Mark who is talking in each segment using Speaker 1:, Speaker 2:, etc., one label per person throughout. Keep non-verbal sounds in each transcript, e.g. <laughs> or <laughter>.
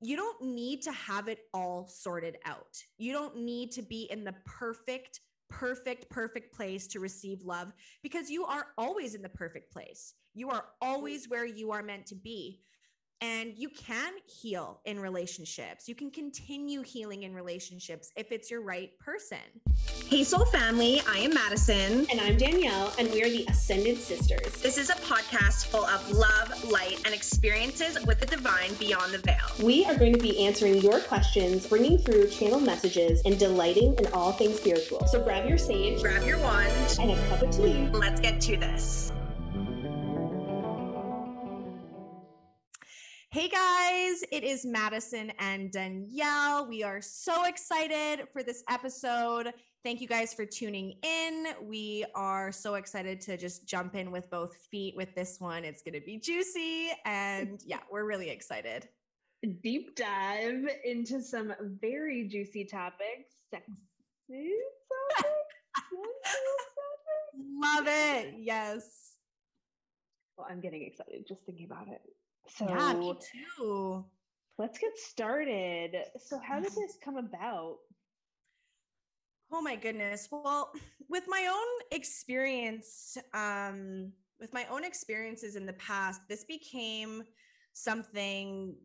Speaker 1: you don't need to have it all sorted out. You don't need to be in the perfect, perfect, perfect place to receive love because you are always in the perfect place. You are always where you are meant to be and you can heal in relationships. You can continue healing in relationships if it's your right person.
Speaker 2: Hey, Soul Family, I am Madison.
Speaker 3: And I'm Danielle, and we are the Ascended Sisters.
Speaker 2: This is a podcast full of love, light, and experiences with the divine beyond the veil.
Speaker 3: We are going to be answering your questions, bringing through channel messages, and delighting in all things spiritual. So grab your sage,
Speaker 2: grab your wand,
Speaker 3: and a cup of tea.
Speaker 2: Let's get to this.
Speaker 1: Hey guys, it is Madison and Danielle. We are so excited for this episode. Thank you guys for tuning in. We are so excited to just jump in with both feet with this one. It's going to be juicy. And <laughs> yeah, we're really excited.
Speaker 4: Deep dive into some very juicy topics. Sexy topics. <laughs>
Speaker 1: Love it. Yes.
Speaker 4: Well, I'm getting excited just thinking about it. So
Speaker 1: yeah, me too.
Speaker 4: Let's get started. So, how did this come about?
Speaker 1: Oh my goodness. Well, with my own experience, um, with my own experiences in the past, this became something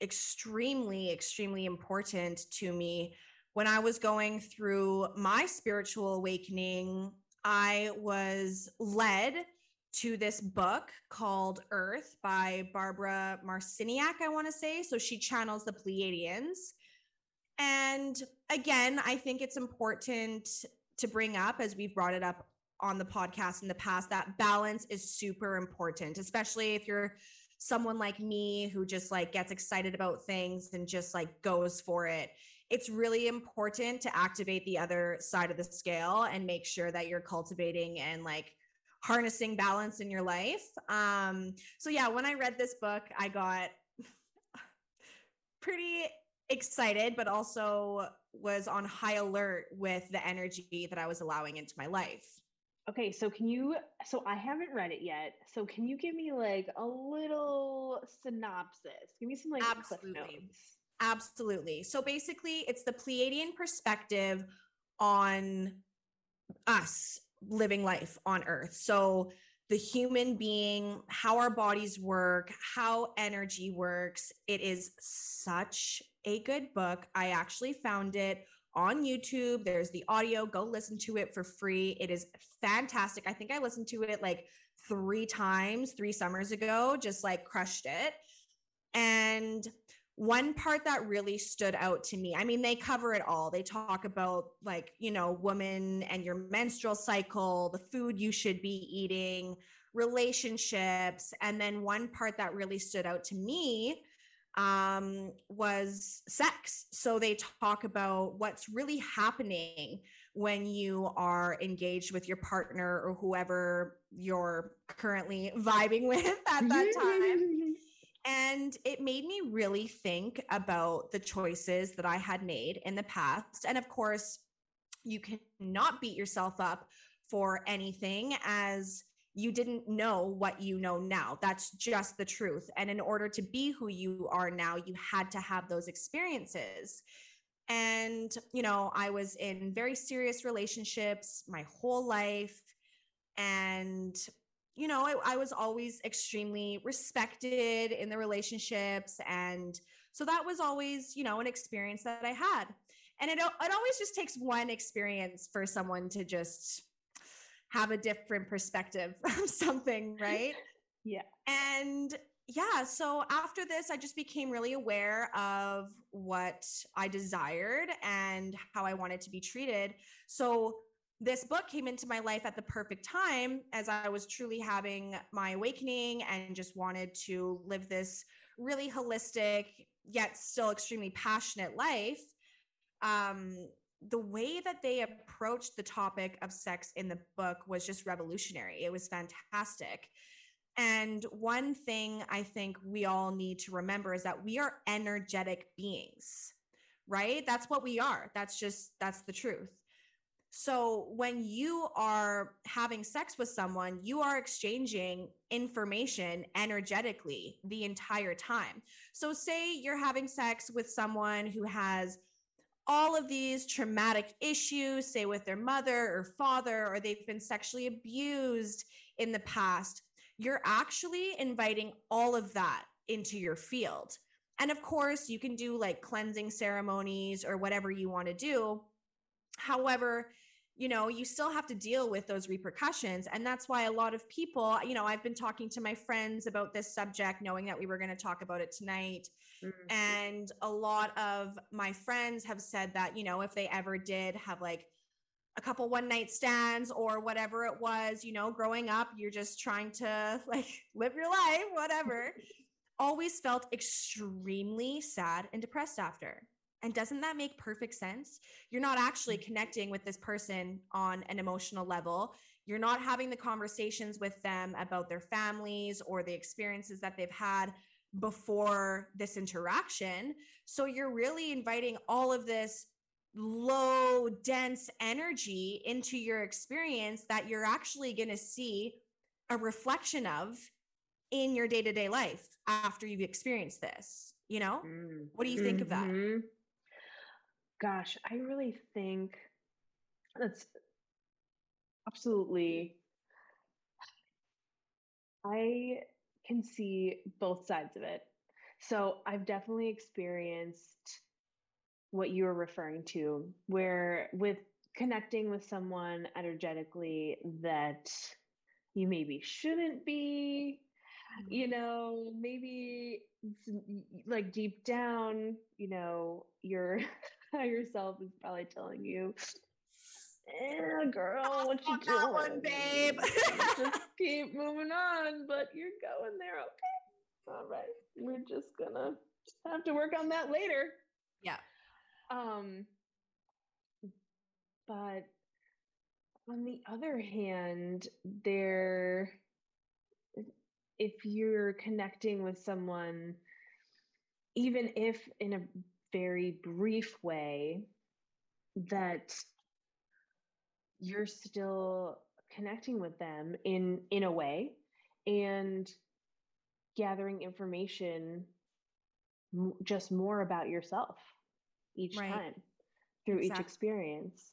Speaker 1: extremely, extremely important to me. When I was going through my spiritual awakening, I was led to this book called Earth by Barbara Marciniak, I want to say. So she channels the Pleiadians. And again, I think it's important to bring up, as we've brought it up on the podcast in the past, that balance is super important, especially if you're someone like me who just like gets excited about things and just like goes for it. It's really important to activate the other side of the scale and make sure that you're cultivating and like harnessing balance in your life. Um, so yeah, when I read this book, I got <laughs> pretty excited, but also was on high alert with the energy that I was allowing into my life.
Speaker 4: Okay, so can you so I haven't read it yet. So can you give me like a little synopsis? Give me some like
Speaker 1: Absolutely. Absolutely. So basically, it's the Pleiadian perspective on us living life on earth. So, the human being, how our bodies work, how energy works. It is such a good book. I actually found it on YouTube. There's the audio. Go listen to it for free. It is fantastic. I think I listened to it like three times, three summers ago, just like crushed it. And one part that really stood out to me i mean they cover it all. They talk about like you know woman and your menstrual cycle the food you should be eating relationships. And then one part that really stood out to me um, was sex. So they talk about what's really happening when you are engaged with your partner or whoever you're currently <laughs> vibing with at that time <laughs> And it made me really think about the choices that I had made in the past. And of course, you cannot beat yourself up for anything as you didn't know what you know now. That's just the truth. And in order to be who you are now, you had to have those experiences. And, you know, I was in very serious relationships my whole life. And you know, I, I was always extremely respected in the relationships. And so that was always, you know, an experience that I had. And it, it always just takes one experience for someone to just have a different perspective <laughs> of something, right? <laughs>
Speaker 4: yeah.
Speaker 1: And yeah, so after this, I just became really aware of what I desired and how I wanted to be treated. So this book came into my life at the perfect time as I was truly having my awakening and just wanted to live this really holistic, yet still extremely passionate life. Um, the way that they approached the topic of sex in the book was just revolutionary. It was fantastic. And one thing I think we all need to remember is that we are energetic beings, right? That's what we are. That's just, that's the truth. So when you are having sex with someone, you are exchanging information energetically the entire time. So say you're having sex with someone who has all of these traumatic issues, say with their mother or father, or they've been sexually abused in the past, you're actually inviting all of that into your field. And of course, you can do like cleansing ceremonies or whatever you want to do. However, you know, you still have to deal with those repercussions. And that's why a lot of people, you know, I've been talking to my friends about this subject, knowing that we were going to talk about it tonight. Mm-hmm. And a lot of my friends have said that, you know, if they ever did have like a couple one night stands or whatever it was, you know, growing up, you're just trying to <laughs> like live your life, whatever, <laughs> always felt extremely sad and depressed after. And doesn't that make perfect sense? You're not actually mm-hmm. connecting with this person on an emotional level. You're not having the conversations with them about their families or the experiences that they've had before this interaction. So you're really inviting all of this low, dense energy into your experience that you're actually going to see a reflection of in your day to day life after you've experienced this. You know, mm. what do you think mm-hmm. of that? Mm-hmm.
Speaker 4: Gosh, I really think that's absolutely. I can see both sides of it. So I've definitely experienced what you were referring to, where with connecting with someone energetically that you maybe shouldn't be, you know, maybe like deep down, you know, your <laughs> higher self is probably telling you, "Yeah, girl, what you doing, one,
Speaker 1: babe? <laughs>
Speaker 4: just <laughs> keep moving on." But you're going there, okay? All right, we're just gonna have to work on that later.
Speaker 1: Yeah.
Speaker 4: Um. But on the other hand, there if you're connecting with someone, even if in a very brief way, that you're still connecting with them in in a way and gathering information just more about yourself each right. time through exactly. each experience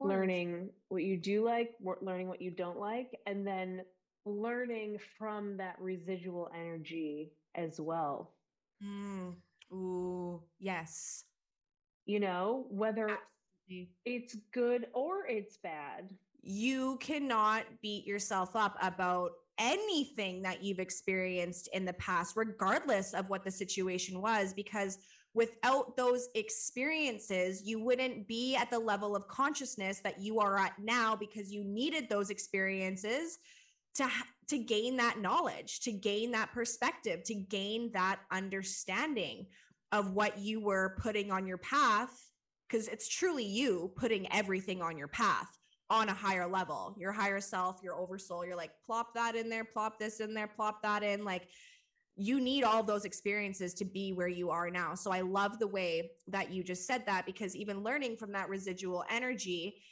Speaker 4: learning what you do like learning what you don't like and then learning from that residual energy as well.
Speaker 1: Mm. Ooh, yes.
Speaker 4: You know, whether Absolutely. it's good or it's bad.
Speaker 1: You cannot beat yourself up about anything that you've experienced in the past, regardless of what the situation was, because without those experiences, you wouldn't be at the level of consciousness that you are at now because you needed those experiences to to gain that knowledge to gain that perspective to gain that understanding of what you were putting on your path because it's truly you putting everything on your path on a higher level. Your higher self your oversoul you're like plop that in there plop this in there plop that in. Like you need all those experiences to be where you are now. So i love the way that you just said that because even learning from that residual energy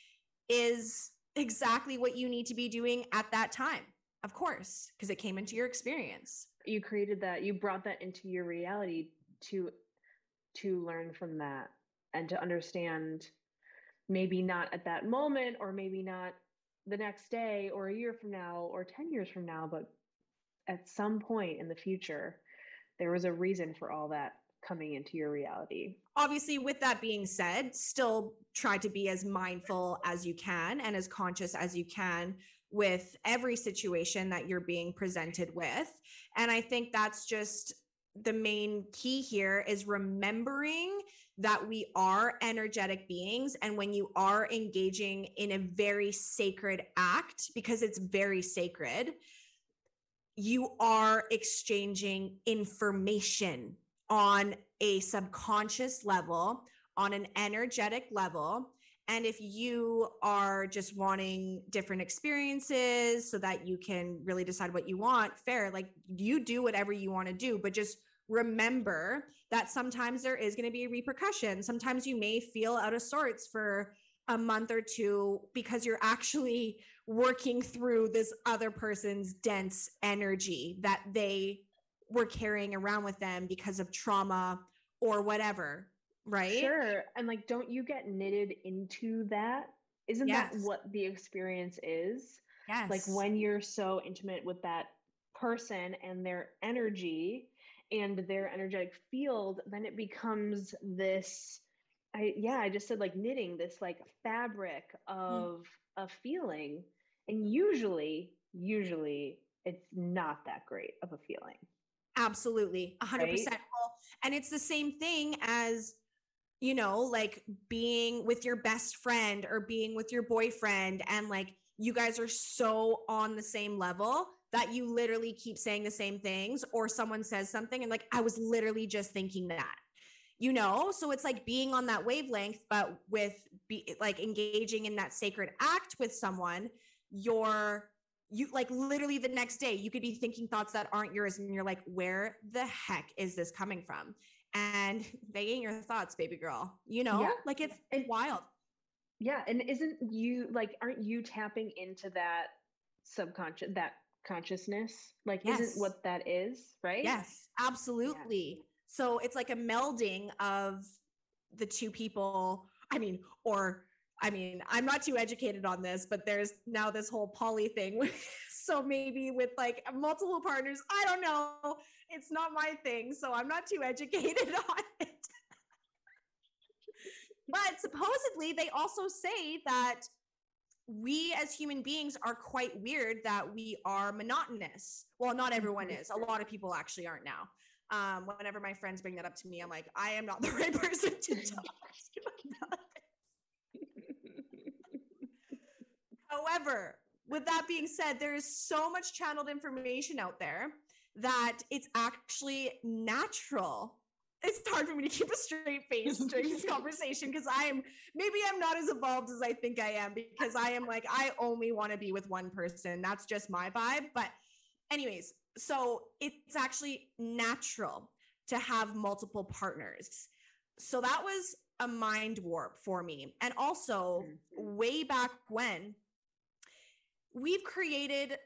Speaker 1: is exactly what you need to be doing at that time. Of course, because it came into your experience.
Speaker 4: You created that, you brought that into your reality to to learn from that and to understand maybe not at that moment or maybe not the next day or a year from now or 10 years from now but at some point in the future there was a reason for all that coming into your reality.
Speaker 1: Obviously, with that being said, still try to be as mindful as you can and as conscious as you can with every situation that you're being presented with. And I think that's just the main key here is remembering that we are energetic beings and when you are engaging in a very sacred act because it's very sacred you are exchanging information on a subconscious level, on an energetic level. And if you are just wanting different experiences so that you can really decide what you want, fair, like you do whatever you want to do, but just remember that sometimes there is going to be a repercussion. Sometimes you may feel out of sorts for a month or two because you're actually working through this other person's dense energy that they were carrying around with them because of trauma or whatever, right?
Speaker 4: Sure. And like, don't you get knitted into that? Isn't that what the experience is?
Speaker 1: Yes.
Speaker 4: Like when you're so intimate with that person and their energy and their energetic field, then it becomes this. I yeah, I just said like knitting this like fabric mm. of a feeling, and usually, usually it's not that great of a feeling.
Speaker 1: Absolutely. A hundred percent. Well, And it's the same thing as, you know, like being with your best friend or being with your boyfriend and like you guys are so on the same level that you literally keep saying the same things or someone says something and like I was literally just thinking that. You know, so it's like being on that wavelength but with be like engaging in that sacred act with someone, you're you like literally the next day you could be thinking thoughts that aren't yours and you're like where the heck is this coming from and <laughs> they ain't your thoughts baby girl you know
Speaker 4: Yeah.
Speaker 1: like it's
Speaker 4: And-
Speaker 1: wild
Speaker 4: Yeah, and isn't you like aren't you tapping into that subconscious that consciousness? Like
Speaker 1: Yes.
Speaker 4: isn't what that is, right?
Speaker 1: yes absolutely so it's like a melding of the two people i mean or i mean i'm not too educated on this but there's now this whole poly thing <laughs> so maybe with like multiple partners i don't know. It's not my thing so i'm not too <laughs> educated on it. But supposedly they also say that we as human beings are quite weird that we are monotonous. Well not everyone
Speaker 4: Mhm.
Speaker 1: is. A lot of people actually aren't now. Um whenever my friends bring that up to me i'm like i am not the right <laughs> person to talk to about However, with that being said, there is so much channeled information out there that it's actually natural. It's hard for me to keep a straight face <laughs> during this conversation because I am maybe I'm not as evolved as I think I am because I am like I only want to be with one person. That's just my vibe. But anyways, so it's actually natural to have multiple partners. So that was a mind warp for me. And also
Speaker 4: Mhm.
Speaker 1: way back when we've created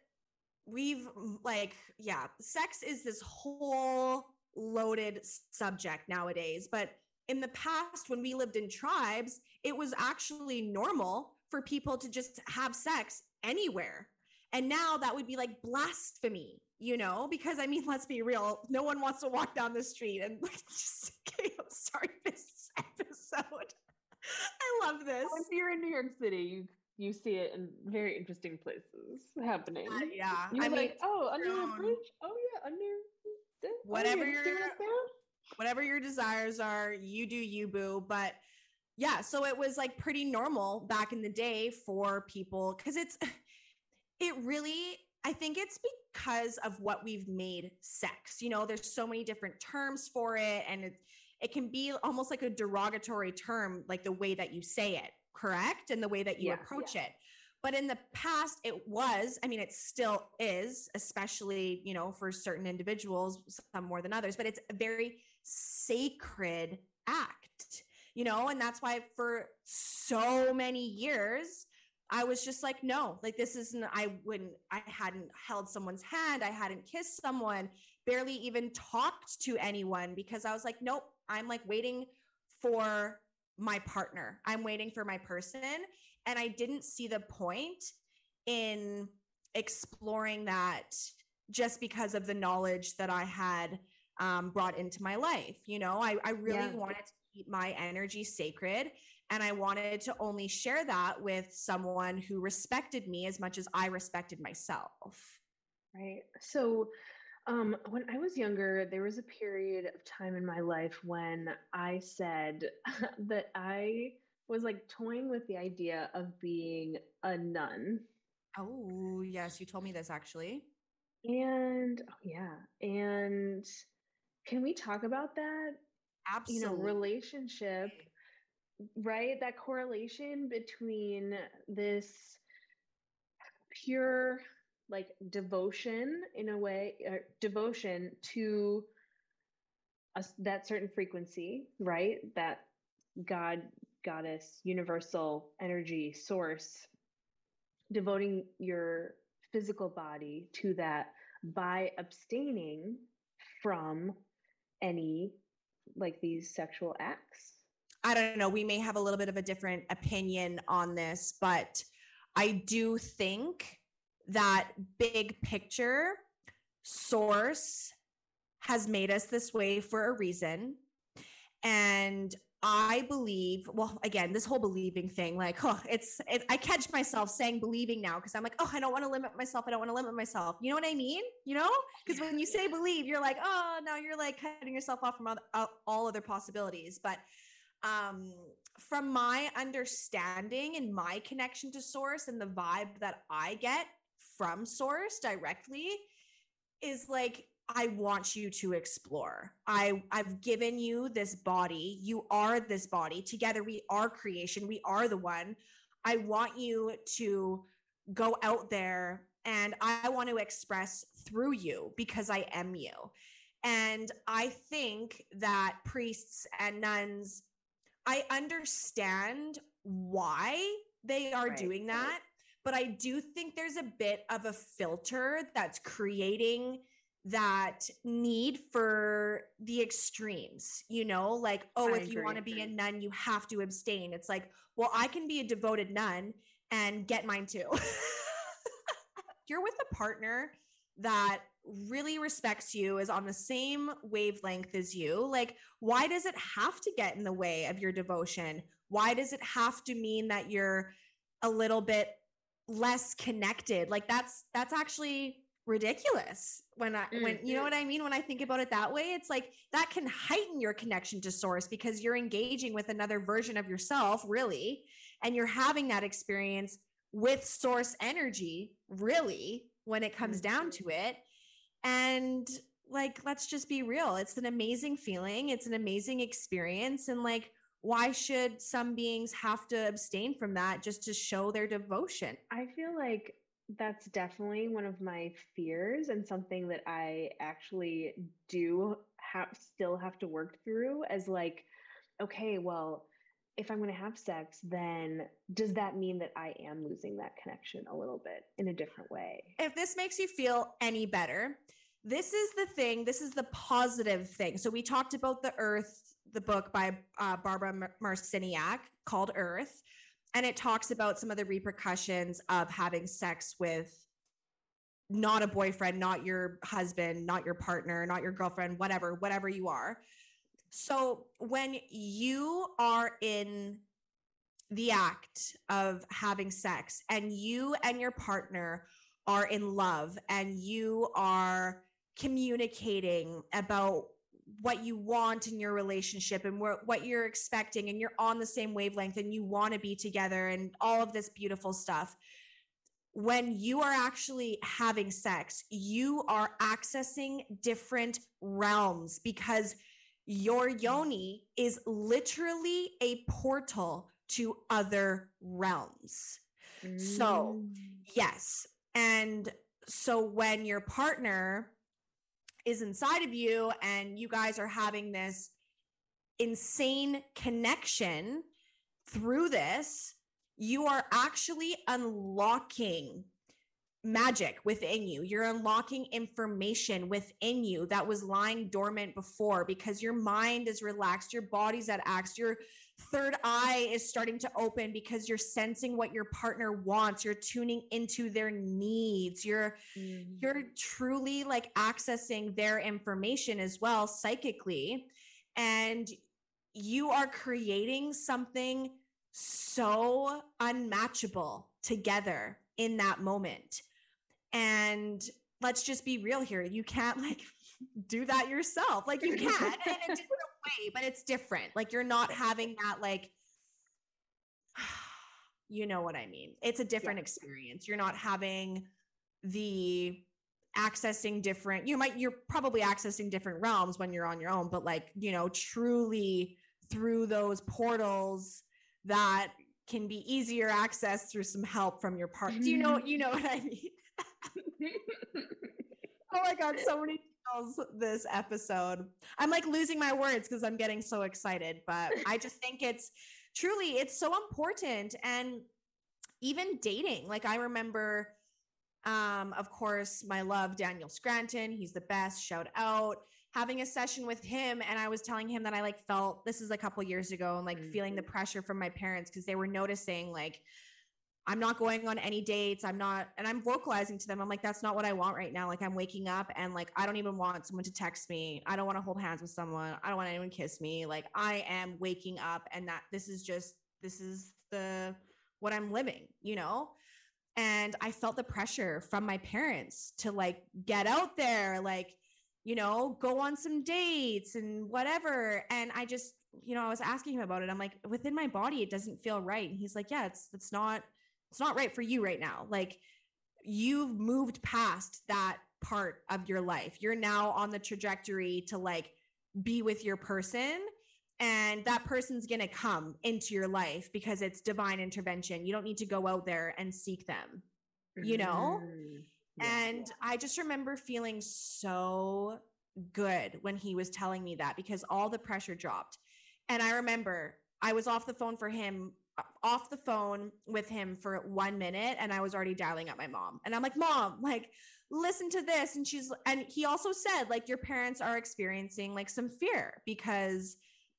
Speaker 1: we've like yeah sex is this whole loaded subject nowadays but in the past when we lived in tribes it was actually normal for people to just have sex anywhere. And now that would be like blasphemy you know because i mean let's be real no one wants to walk down the street and like <laughs> just okay, i'm sorry this <laughs> episode. I love this.
Speaker 4: If you're in New York City, you you see it in very interesting places happening.
Speaker 1: Uh, yeah
Speaker 4: You're
Speaker 1: i mean
Speaker 4: oh, under the bridge. Oh yeah, under this- oh,
Speaker 1: Whatever your- whatever your desires are, you do you, boo. But yeah, so it was like pretty normal back in the day for people because it's, <sighs> it really, I think it's because of what we've made sex. You know, there's so many different terms for it, and it, it can be almost like a derogatory term, like the way that you say it, correct? And the way that you approach it. But in the past, it was, I mean, it still is, especially, you know, for certain individuals, some more than others, but it's a very sacred act, you know, and that's why for so many years, I was just like, no, like this isn't, I wouldn't, I hadn't held someone's hand, I hadn't kissed someone, barely even talked to anyone because I was like, nope, I'm like waiting for my partner. I'm waiting for my person. And I didn't see the point in exploring that just because of the knowledge that I had um, brought into my life. You know, I, I really
Speaker 4: Yeah.
Speaker 1: wanted to keep my energy sacred. And I wanted to only share that with someone who respected me as much as I respected myself.
Speaker 4: Right. So, um, when I was younger, there was a period of time in my life when I said <laughs> that I was like toying with the idea of being a nun.
Speaker 1: Oh, yes, you told me this actually.
Speaker 4: And oh, yeah. And can we talk about that? Absolutely. You know, relationship, right? That correlation between this pure like devotion in a way or devotion to a, that certain frequency right that god goddess, universal energy source, devoting your physical body to that by abstaining from any like these sexual acts.
Speaker 1: I don't know. We may have a little bit of a different opinion on this, but I do think that big picture source has made us this way for a reason. And I believe, well, again, this whole believing thing, like, oh, it's, it, I catch myself saying believing now because I'm like, oh, I don't want to limit myself. I don't want to limit myself. You know what I mean? You know? Because when you say believe, you're like, oh, no, you're like cutting yourself off from all, all other possibilities. But um, from my understanding and my connection to source and the vibe that I get from source directly is like I want you to explore. I I've given you this body. You are this body. Together we are creation. We are the one. I want you to go out there and I want to express through you because I am you. And I think that priests and nuns I understand why they are right. doing that, but I do think there's a bit of a filter that's creating that need for the extremes, you know, like, oh, I if you want to be a nun, you have to abstain. It's like, well, I can be a devoted nun and get mine too. <laughs> You're with a partner that really respects you, is on the same wavelength as you. Like, why does it have to get in the way of your devotion? Why does it have to mean that you're a little bit less connected? Like, that's that's actually ridiculous when i when you know mm-hmm. what i mean when i think about it that way it's like that can heighten your connection to source because you're engaging with another version of yourself really and you're having that experience with source energy really when it comes down to mm-hmm. it and like let's just be real it's an amazing feeling it's an amazing experience and like why should some beings have to abstain from that just to show their devotion
Speaker 4: i feel like that's definitely one of my fears and something that I actually do have still have to work through as like okay, well, if I'm going to have sex, then does that mean that I am losing that connection a little bit in a different way?
Speaker 1: If this makes you feel any better, this is the thing, this is the positive thing. So we talked about the earth, the book by uh, Barbara Marciniak called Earth and it talks about some of the repercussions of having sex with not a boyfriend, not your husband, not your partner, not your girlfriend, whatever, whatever you are. So when you are in the act of having sex and you and your partner are in love and you are communicating about what you want in your relationship and wh- what you're expecting and you're on the same wavelength and you want to be together and all of this beautiful stuff. When you are actually having sex you are accessing different realms because your yoni is literally a portal to other realms. Mm. so yes. And so when your partner is inside of you and you guys are having this insane connection through this, you are actually unlocking magic within you. You're unlocking information within you that was lying dormant before because your mind is relaxed, your body's at acts, your third eye is starting to open because you're sensing what your partner wants. You're tuning into their needs. You're mm. you're truly like accessing their information as well psychically. And you are creating something so unmatchable together in that moment. And let's just be real here. You can't <laughs> like do that yourself like you can <laughs> in a different way, but it's different. Like you're not having that like <sighs> you know what I mean. It's a different yeah. experience. You're not having the accessing different you might you're probably accessing different realms when you're on your own but like you know truly through those portals that can be easier access through some help from your partner Do you know mm-hmm. you know what i mean <laughs> <laughs> oh my god so many this episode. I'm like losing my words because I'm getting so excited, but <laughs> I just think it's truly, it's so important. And even dating, like I remember, um, of course, my love, Daniel Scranton, he's the best, shout out having a session with him and I was telling him that I like felt this is a couple years ago and like mm-hmm. feeling the pressure from my parents because they were noticing like I'm not going on any dates. I'm not, and I'm vocalizing to them. I'm like, that's not what I want right now. Like, I'm waking up and like, I don't even want someone to text me. I don't want to hold hands with someone. I don't want anyone to kiss me. Like, I am waking up and that this is just, this is the, what I'm living, you know? And I felt the pressure from my parents to like get out there, like, you know, go on some dates and whatever. And I just, you know, I was asking him about it. I'm like, within my body, it doesn't feel right. And he's like, yeah, it's, it's not, it's not right for you right now. Like you've moved past that part of your life. You're now on the trajectory to like be with your person and that person's going to come into your life because it's divine intervention. You don't need to go out there and seek them. You know? Mm-hmm. Yeah. And I just remember feeling so good when he was telling me that because all the pressure dropped. And I remember I was off the phone for him, off the phone with him for one minute, and I was already dialing up my mom. And I'm like, Mom, like, listen to this. And she's, and he also said, like, your parents are experiencing like some fear because,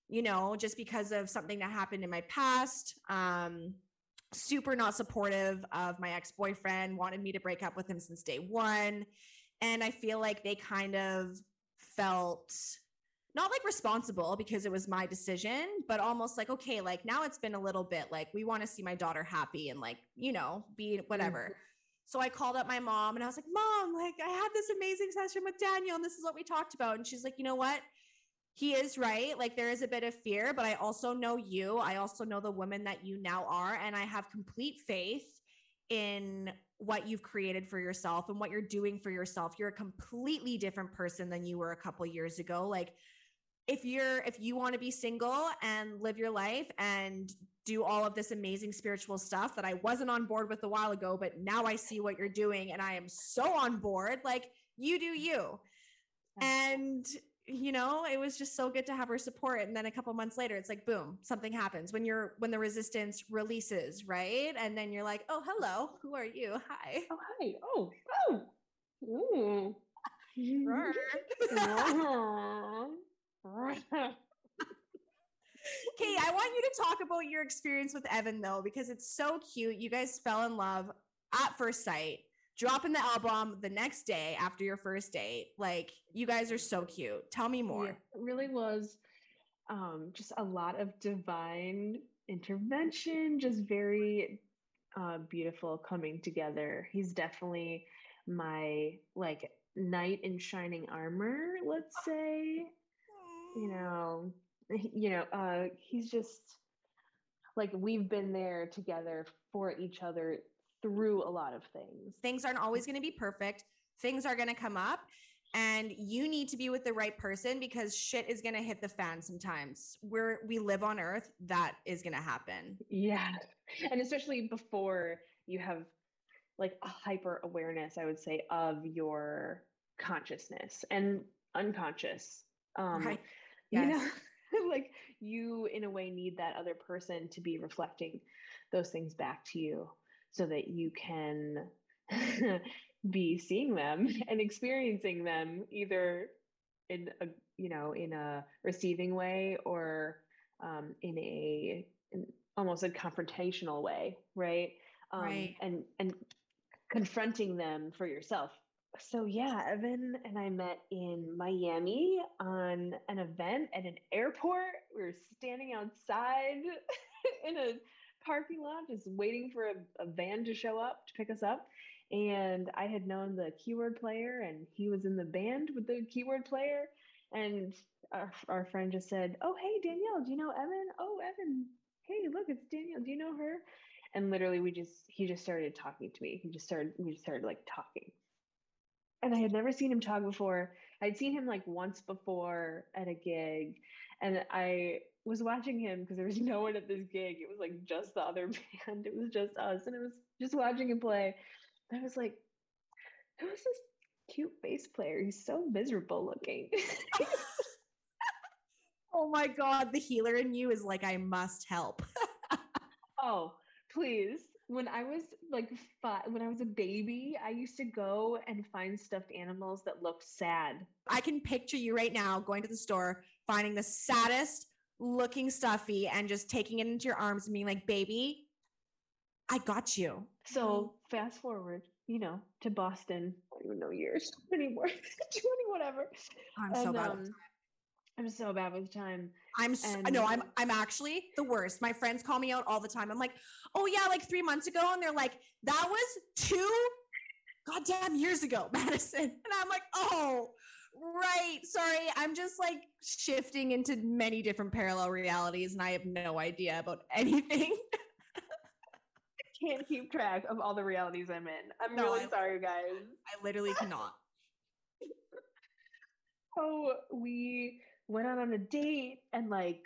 Speaker 1: you know, just because of something that happened in my past. Um, super not supportive of my ex-boyfriend wanted me to break up with him since day one and i feel like they kind of felt not like responsible because it was my decision but almost like okay like now it's been a little bit like we want to see my daughter happy and like you know be whatever mm-hmm. so i called up my mom and i was like mom like i had this amazing session with daniel and this is what we talked about and she's like you know what he is right. Like there is a bit of fear, but I also know you. I also know the woman that you now are. And I have complete faith in what you've created for yourself and what you're doing for yourself. You're a completely different person than you were a couple years ago. Like if you're if you want to be single and live your life and do all of this amazing spiritual stuff that I wasn't on board with a while ago, but now I see what you're doing and I am so on board, like you do you. And you know it was just so good to have her support. And then a couple months later it's like boom something happens when you're when the resistance releases right? And then you're like oh hello who are you? Hi.
Speaker 4: Oh hi. Oh oh. Ooh. <laughs> <laughs> <laughs>
Speaker 1: Okay, I want you to talk about your experience with Evan though, because it's so cute. You guys fell in love at first sight dropping the album the next day after your first date. Like you guys are so cute. Tell me more. Yeah, it
Speaker 4: really was um just a lot of divine intervention, just very uh, beautiful coming together. He's definitely my like knight in shining armor, let's say. You know, you know, uh he's just like we've been there together for each other through a lot of things.
Speaker 1: Things aren't always going to be perfect. Things are going to come up and you need to be with the right person because shit is going to hit the fan sometimes. We're we live on earth, that is going to happen.
Speaker 4: Yeah. And especially before you have like a hyper awareness, I would say, of your consciousness and unconscious. Um right. Yes. You know, <laughs> like you in a way need that other person to be reflecting those things back to you so that you can <laughs> be seeing them <laughs> and experiencing them either in a you know in a receiving way or um, in a in almost a confrontational way right? Um, right. and and confronting them for yourself so yeah evan and i met in miami on an event at an airport we were standing outside <laughs> in a parking lot just waiting for a, a van to show up to pick us up. And I had known the keyboard player, and he was in the band with the keyboard player. And our, our friend just said, Oh, hey, Danielle, do you know Evan? Oh, Evan, hey, look, it's Danielle. Do you know her? And literally, we just, he just started talking to me. He just started, we just started like talking. And I had never seen him talk before. I'd seen him like once before at a gig. And I was watching him because there was no one at this gig. It was like just the other <laughs> band. It was just us. And it was just watching him play. I was like, who is this cute bass player? He's so miserable looking. <laughs>
Speaker 1: oh my God. The healer in you is like, I must help. <laughs>
Speaker 4: Oh, please. When I was like five, when I was a baby, I used to go and find stuffed animals that looked sad.
Speaker 1: I can picture you right now going to the store, finding the saddest looking stuffy and just taking it into your arms and being like, baby, I got you.
Speaker 4: So fast forward, you know, to Boston. I don't even know years <laughs> anymore. 20 whatever.
Speaker 1: I'm so
Speaker 4: And,
Speaker 1: bad.
Speaker 4: um, I'm so bad with time.
Speaker 1: I'm so,
Speaker 4: and-
Speaker 1: no, I'm I'm actually the worst. My friends call me out all the time. I'm like, oh yeah, like three months ago, and they're like, that was two goddamn years ago, <laughs> Madison. And I'm like, oh, right. Sorry, I'm just like shifting into many different parallel realities, and I have no idea about <laughs> anything.
Speaker 4: I can't keep track of all the realities I'm in. I'm
Speaker 1: No,
Speaker 4: really
Speaker 1: I-
Speaker 4: sorry, guys.
Speaker 1: I literally cannot.
Speaker 4: So <laughs> oh, we went out on a date and like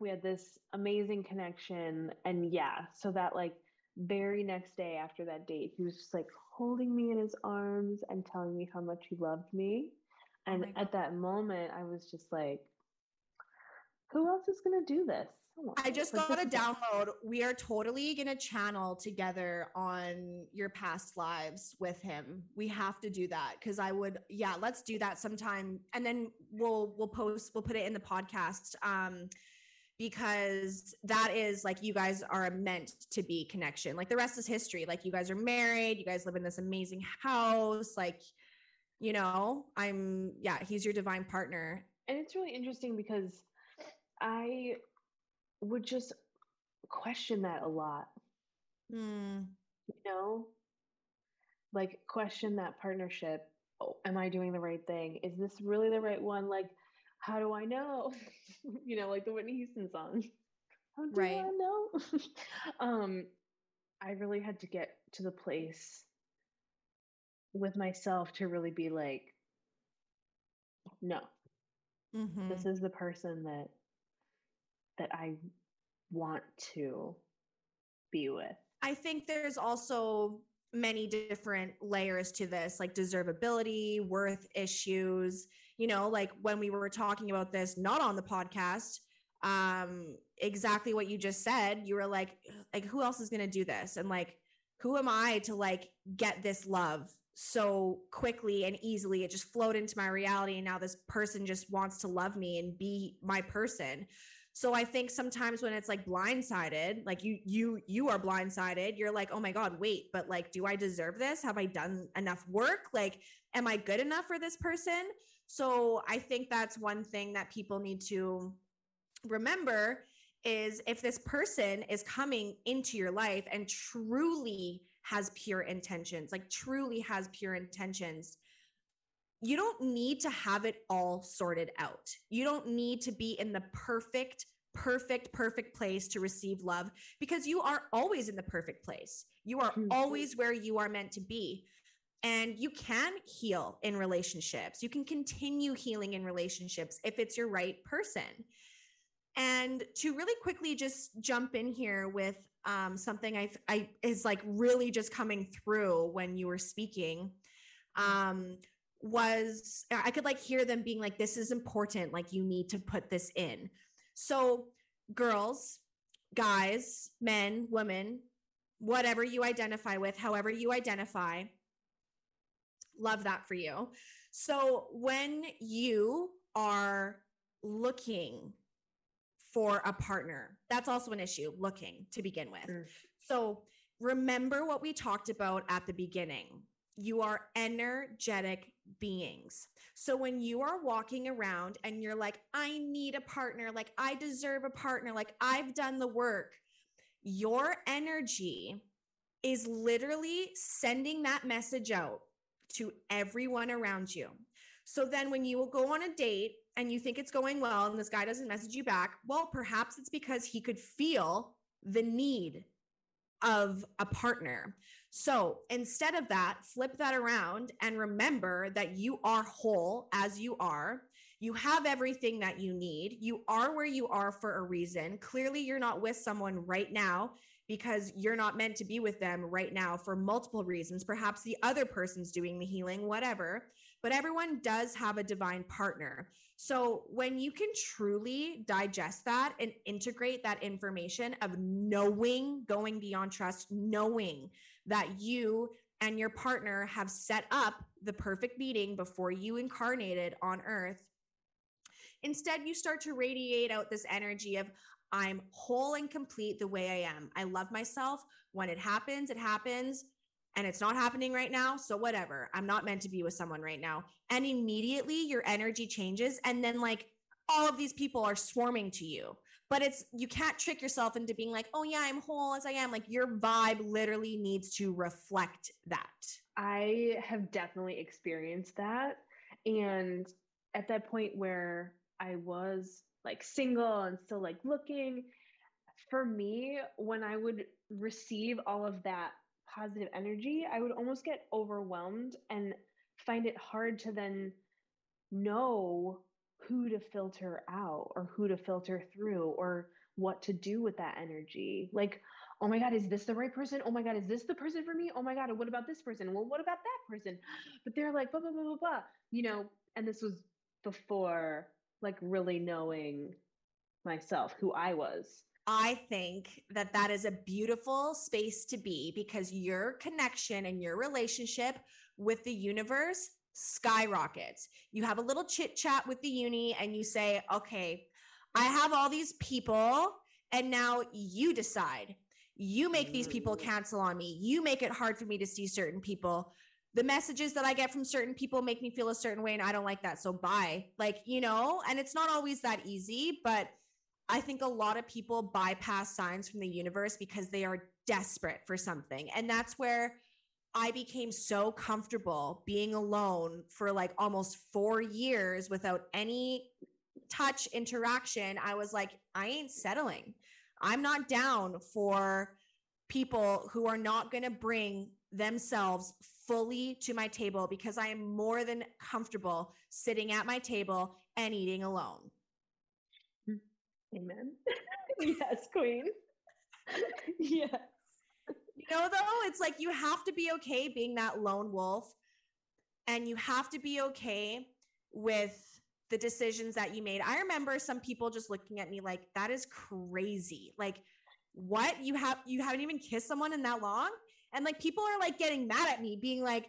Speaker 4: we had this amazing connection. And yeah, so that like very next day after that date, he was just like holding me in his arms and telling me how much he loved me.
Speaker 1: Oh
Speaker 4: And
Speaker 1: my
Speaker 4: at that moment, I was just like, who else is going to do this? Someone
Speaker 1: I just
Speaker 4: Like,
Speaker 1: got a download. We are totally gonna channel together on your past lives with him. We have to do that because I would, yeah, let's do that sometime, and then we'll we'll post we'll put it in the podcast. Um, because that is like you guys are meant to be connection. Like the rest is history. Like you guys are married. You guys live in this amazing house. Like, you know, I'm yeah. He's your divine partner.
Speaker 4: And it's really interesting because I would just question that a lot.
Speaker 1: Hmm.
Speaker 4: you know like question that partnership oh, am i doing the right thing is this really the right one like how do i know <laughs> you know like the whitney houston song <laughs> how do
Speaker 1: Right.
Speaker 4: i know <laughs> um i really had to get to the place with myself to really be like no
Speaker 1: Mhm.
Speaker 4: this is the person that that i want to be with
Speaker 1: I think there's also many different layers to this, like deservability, worth issues. You know, like when we were talking about this, not on the podcast, um, exactly what you just said. You were like, like who else is going to do this? And like, who am I to like get this love so quickly and easily? It just flowed into my reality, and now this person just wants to love me and be my person so i think sometimes when it's like blindsided like you you you are blindsided you're like oh my god wait but like do i deserve this? Have i done enough work? Like am i good enough for this person? So i think that's one thing that people need to remember is if this person is coming into your life and truly has pure intentions like truly has pure intentions you don't need to have it all sorted out. You don't need to be in the perfect, perfect, perfect place to receive love because you are always in the perfect place. You are always where you are meant to be. And you can heal in relationships. You can continue healing in relationships if it's your right person. And to really quickly just jump in here with um, something I, I is like really just coming through when you were speaking. Um, was I could like hear them being like, this is important. Like, you need to put this in. So, girls, guys, men, women, whatever you identify with, however you identify, love that for you. So, when you are looking for a partner, that's also an issue, looking to begin with.
Speaker 4: Mm.
Speaker 1: So, remember what we talked about at the beginning. You are energetic beings. So when you are walking around and you're like, I need a partner, like I deserve a partner, like I've done the work, your energy is literally sending that message out to everyone around you. So then when you will go on a date and you think it's going well and this guy doesn't message you back, well, perhaps it's because he could feel the need of a partner. So instead of that, flip that around and remember that you are whole as you are. You have everything that you need. You are where you are for a reason. Clearly, you're not with someone right now because you're not meant to be with them right now for multiple reasons. Perhaps the other person's doing the healing, whatever. But everyone does have a divine partner. So when you can truly digest that and integrate that information of knowing, going beyond trust, knowing that you and your partner have set up the perfect meeting before you incarnated on earth, instead you start to radiate out this energy of, I'm whole and complete the way I am. I love myself. When it happens, it happens and it's not happening right now. So, whatever. I'm not meant to be with someone right now. And immediately your energy changes. And then, like, all of these people are swarming to you. But it's, you can't trick yourself into being like, oh, yeah, I'm whole as I am. Like, your vibe literally needs to reflect that.
Speaker 4: I have definitely experienced that. And at that point where I was like single and still like looking, for me, when I would receive all of that positive energy, I would almost get overwhelmed and find it hard to then know who to filter out or who to filter through or what to do with that energy. Like, oh my God, is this the right person? Oh my God, is this the person for me? Oh my God, what about this person? Well, what about that person? <gasps> But they're like, blah, blah, blah, blah, blah, you know, and this was before like really knowing myself, who I was.
Speaker 1: I think that that is a beautiful space to be because your connection and your relationship with the universe skyrockets. You have a little chit chat with the uni and you say, okay, I have all these people, and now you decide. You make these people
Speaker 4: Mm.
Speaker 1: cancel on me. You make it hard for me to see certain people. The messages that I get from certain people make me feel a certain way, and I don't like that. So, bye. Like, you know, and it's not always that easy, but I think a lot of people bypass signs from the universe because they are desperate for something. And that's where I became so comfortable being alone for like almost four years without any touch interaction. I was like, I ain't settling. I'm not down for people who are not going to bring themselves fully to my table because I am more than comfortable sitting at my table and eating alone.
Speaker 4: Amen. <laughs> yes, queen. yes.
Speaker 1: You know, though, it's like you have to be okay being that lone wolf and you have to be okay with the decisions that you made. I remember some people just looking at me like, that is crazy. Like, what? You have you haven't even kissed someone in that long? And like people are like getting mad at me, being like,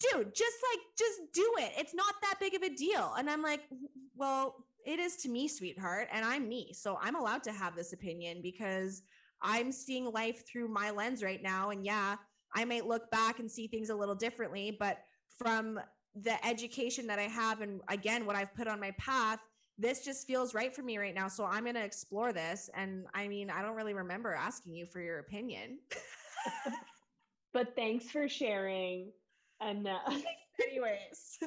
Speaker 1: dude, just like just do it. It's not that big of a deal. And I'm like, well, it is to me, sweetheart, and I'm me. So I'm allowed to have this opinion because I'm seeing life through my lens right now. And yeah, I might look back and see things a little differently, but from the education that I have and again, what I've put on my path, this just feels right for me right now. So I'm going to explore this. And I mean, I don't really remember asking you for your opinion. <laughs>
Speaker 4: But thanks for sharing. And uh, <laughs>
Speaker 1: Anyways,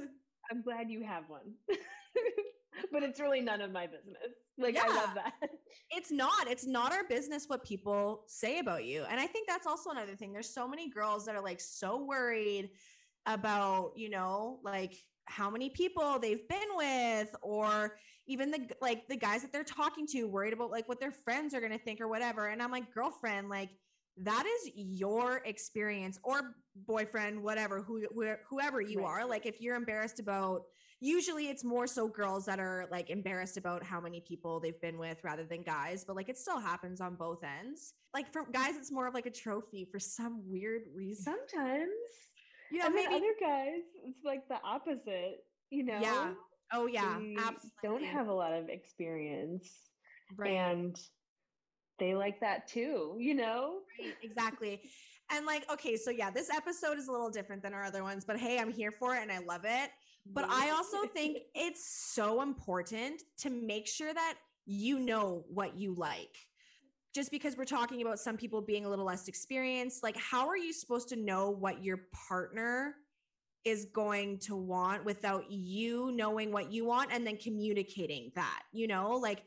Speaker 4: I'm glad you have one. <laughs> <laughs> but it's really none of my business. Like, I love that. <laughs>
Speaker 1: it's not it's not our business what people say about you and i think that's also another thing there's so many girls that are like so worried about you know like how many people they've been with or even the like the guys that they're talking to worried about like what their friends are going to think or whatever and i'm like girlfriend like that is your experience or boyfriend whatever who, who whoever you
Speaker 4: Right.
Speaker 1: are like if you're embarrassed about usually it's more so girls that are like embarrassed about how many people they've been with rather than guys but like it still happens on both ends like for guys it's more of like a trophy for some weird reason
Speaker 4: Sometimes.
Speaker 1: you know
Speaker 4: and
Speaker 1: maybe
Speaker 4: other guys, it's like the opposite, you know?
Speaker 1: Yeah, oh yeah
Speaker 4: They
Speaker 1: absolutely
Speaker 4: don't have a lot of experience.
Speaker 1: right,
Speaker 4: And they like that too, you know?
Speaker 1: right, exactly and like okay so yeah this episode is a little different than our other ones but hey i'm here for it and i love it But mm-hmm. I also think it's so important to make sure that you know what you like. Just because we're talking about some people being a little less experienced, like how are you supposed to know what your partner is going to want without you knowing what you want and then communicating that? You know, like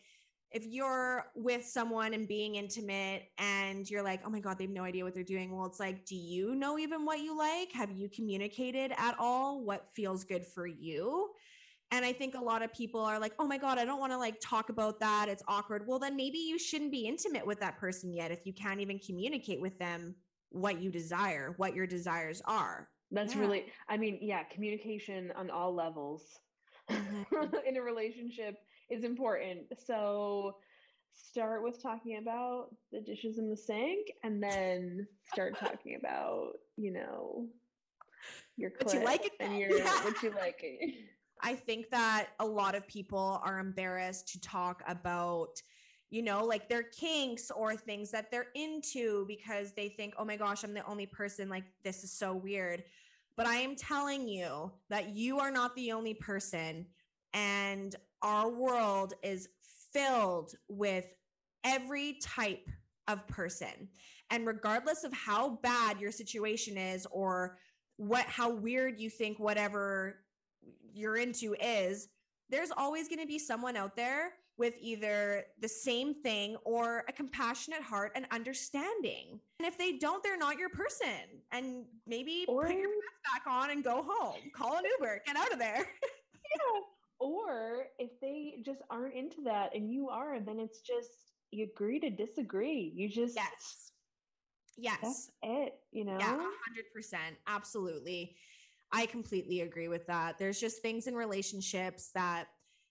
Speaker 1: if you're with someone and being intimate and you're like, oh my God, they have no idea what they're doing. Well, it's like, do you know even what you like? Have you communicated at all what feels good for you? And I think a lot of people are like, oh my God, I don't want to like talk about that. It's awkward. Well, then maybe you shouldn't be intimate with that person yet if you can't even communicate with them what you desire, what your desires are.
Speaker 4: That's
Speaker 1: Yeah.
Speaker 4: really, I mean, yeah, communication on all levels
Speaker 1: Mhm. <laughs>
Speaker 4: in a relationship is important. So start with talking about the dishes in the sink and then start talking about, you know, your
Speaker 1: What you like it
Speaker 4: and your <laughs> what you like.
Speaker 1: I think that a lot of people are embarrassed to talk about, you know, like their kinks or things that they're into because they think, oh my gosh, I'm the only person. Like, this is so weird. But I am telling you that you are not the only person. And our world is filled with every type of person. And regardless of how bad your situation is or what how weird you think whatever you're into is, there's always going to be someone out there with either the same thing or a compassionate heart and understanding. And if they don't, they're not your person. And maybe
Speaker 4: Or
Speaker 1: put your pants back on and go home. Call an Uber. Get out of there. <laughs>
Speaker 4: yeah. Or if they just aren't into that and you are, then it's just you agree to disagree. You just
Speaker 1: yes. Yes.
Speaker 4: that's it, you know?
Speaker 1: Yeah, hundred percent. Absolutely. I completely agree with that. There's just things in relationships that,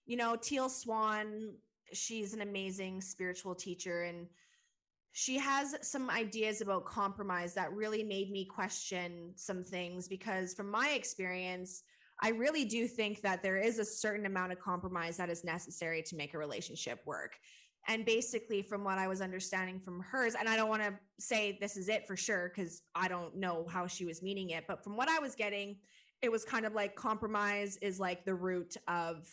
Speaker 1: you know, Teal Swan, she's an amazing spiritual teacher and she has some ideas about compromise that really made me question some things because from my experience, I really do think that there is a certain amount of compromise that is necessary to make a relationship work. And basically, from what I was understanding from hers, and I don't want to say this is it for sure because I don't know how she was meaning it, but from what I was getting, it was kind of like compromise is like the root of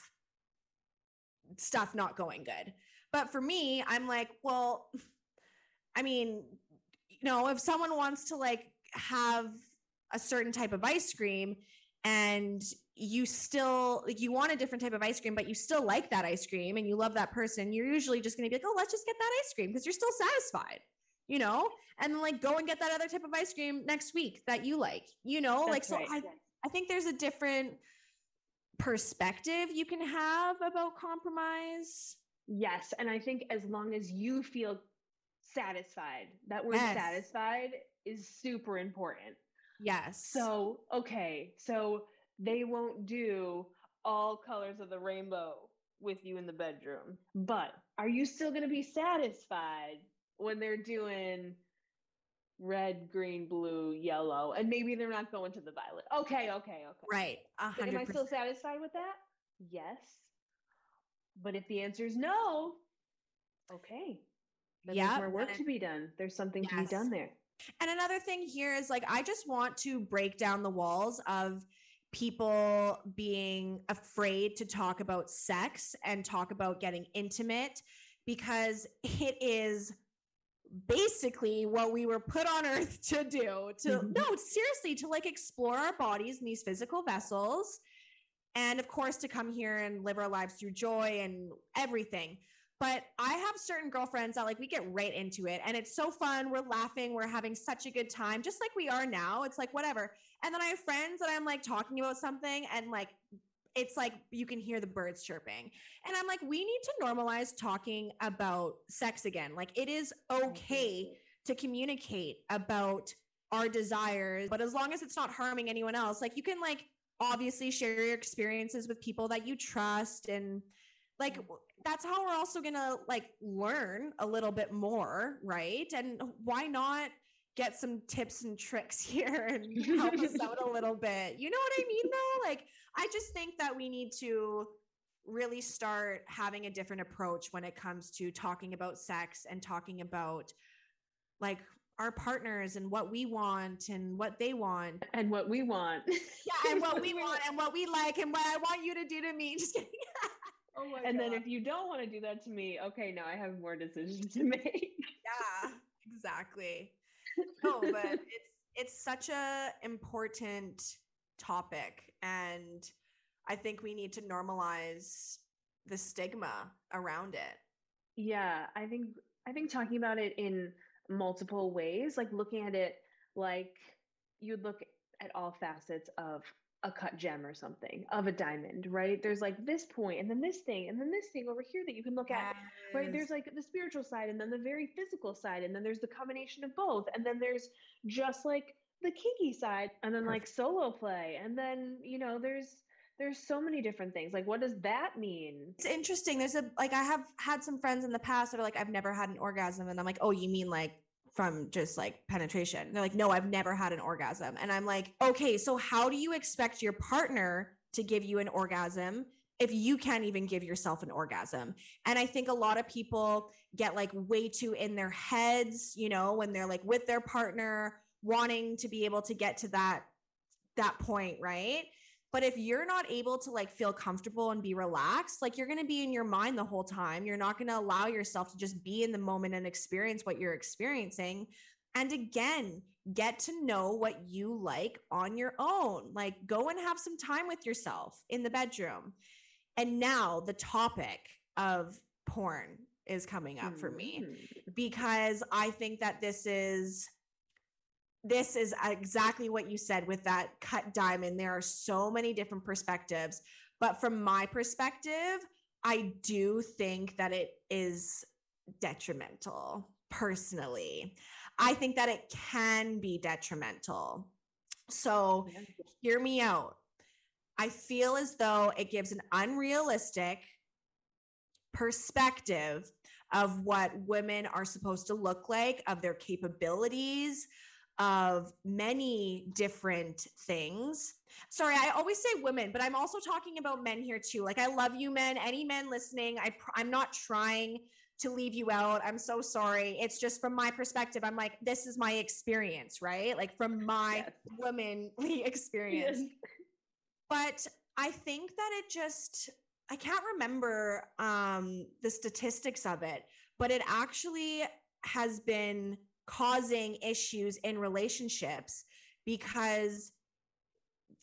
Speaker 1: stuff not going good. But for me, I'm like, well, I mean, you know, if someone wants to like have a certain type of ice cream and you still like you want a different type of ice cream, but you still like that ice cream and you love that person, you're usually just gonna be like, oh, let's just get that ice cream because you're still satisfied, you know? And then like go and get that other type of ice cream next week that you like, you know? like so
Speaker 4: right.
Speaker 1: I I think there's a different perspective you can have about compromise.
Speaker 4: Yes, and I think as long as you feel satisfied, that word
Speaker 1: Yes.
Speaker 4: satisfied is super important.
Speaker 1: Yes.
Speaker 4: So, okay, so they won't do all colors of the rainbow with you in the bedroom, but are you still going to be satisfied when they're doing red, green, blue, yellow, and maybe they're not going to the violet? Okay, okay, okay.
Speaker 1: right. A
Speaker 4: But Am I still satisfied with that? Yes. But if the answer is no, okay. Then
Speaker 1: Yep,
Speaker 4: there's more work to be done. There's something to be done there.
Speaker 1: And another thing here is like, I just want to break down the walls of people being afraid to talk about sex and talk about getting intimate because it is basically what we were put on earth to do to
Speaker 4: Mhm.
Speaker 1: no seriously to like explore our bodies in these physical vessels and of course to come here and live our lives through joy and everything but i have certain girlfriends that like we get right into it and it's so fun. We're laughing we're having such a good time just like we are now. It's like whatever. And then i have friends that i'm like talking about something and like it's like you can hear the birds chirping. And i'm like we need to normalize talking about sex again. Like it is okay to communicate about our desires but as long as it's not harming anyone else like you can like obviously share your experiences with people that you trust and like mm. that's how we're also gonna like learn a little bit more right and why not get some tips and tricks <laughs> here and help us out a little bit you know what i mean <laughs> though like i just think that we need to really start having a different approach when it comes to talking about sex and talking about like our partners and what we want and what they want
Speaker 4: And what we want.
Speaker 1: yeah, and what <laughs> we want and what we like and what I want you to do to me. Just kidding. Oh my
Speaker 4: And then if you don't want to do that to me, okay, now I have more decisions to <laughs> make.
Speaker 1: yeah, exactly. No, but <laughs> it's it's such a important topic, and I think we need to normalize the stigma around it.
Speaker 4: Yeah, I think I think talking about it in multiple ways, like looking at it like you'd look at all facets of a cut gem or something, of a diamond, right? There's like this point and then this thing and then this thing over here that you can look at. Right? There's like the spiritual side and then the very physical side and then there's the combination of both and then there's just like the kinky side and then like solo play and then you know there's there's so many different things like what does that mean
Speaker 1: It's interesting. There's a like I have had some friends in the past that are like, I've never had an orgasm. And I'm like, oh, you mean like from just like penetration? They're like, no, I've never had an orgasm. And I'm like, okay, so how do you expect your partner to give you an orgasm if you can't even give yourself an orgasm? And I think a lot of people get like way too in their heads, you know, when they're like with their partner, wanting to be able to get to that that point, right? But if you're not able to like feel comfortable and be relaxed, like you're going to be in your mind the whole time. You're not going to allow yourself to just be in the moment and experience what you're experiencing. And again, get to know what you like on your own. Like go and have some time with yourself in the bedroom. And now the topic of porn is coming up for me
Speaker 4: Mm.
Speaker 1: because I think that this is this is exactly what you said with that cut diamond. There are so many different perspectives, but from my perspective, I do think that it is detrimental personally. I think that it can be detrimental. So, hear me out. I feel as though it gives an unrealistic perspective of what women are supposed to look like, of their capabilities, of many different things. Sorry, I always say women, but I'm also talking about men here too. Like, I love you, men. Any men listening, I pr- I'm not trying to leave you out. I'm so sorry. It's just from my perspective. I'm like, this is my experience, right? Like from my
Speaker 4: Yes.
Speaker 1: womanly <laughs> experience
Speaker 4: Yes.
Speaker 1: but i think that it just i can't remember um the statistics of it but it actually has been causing issues in relationships because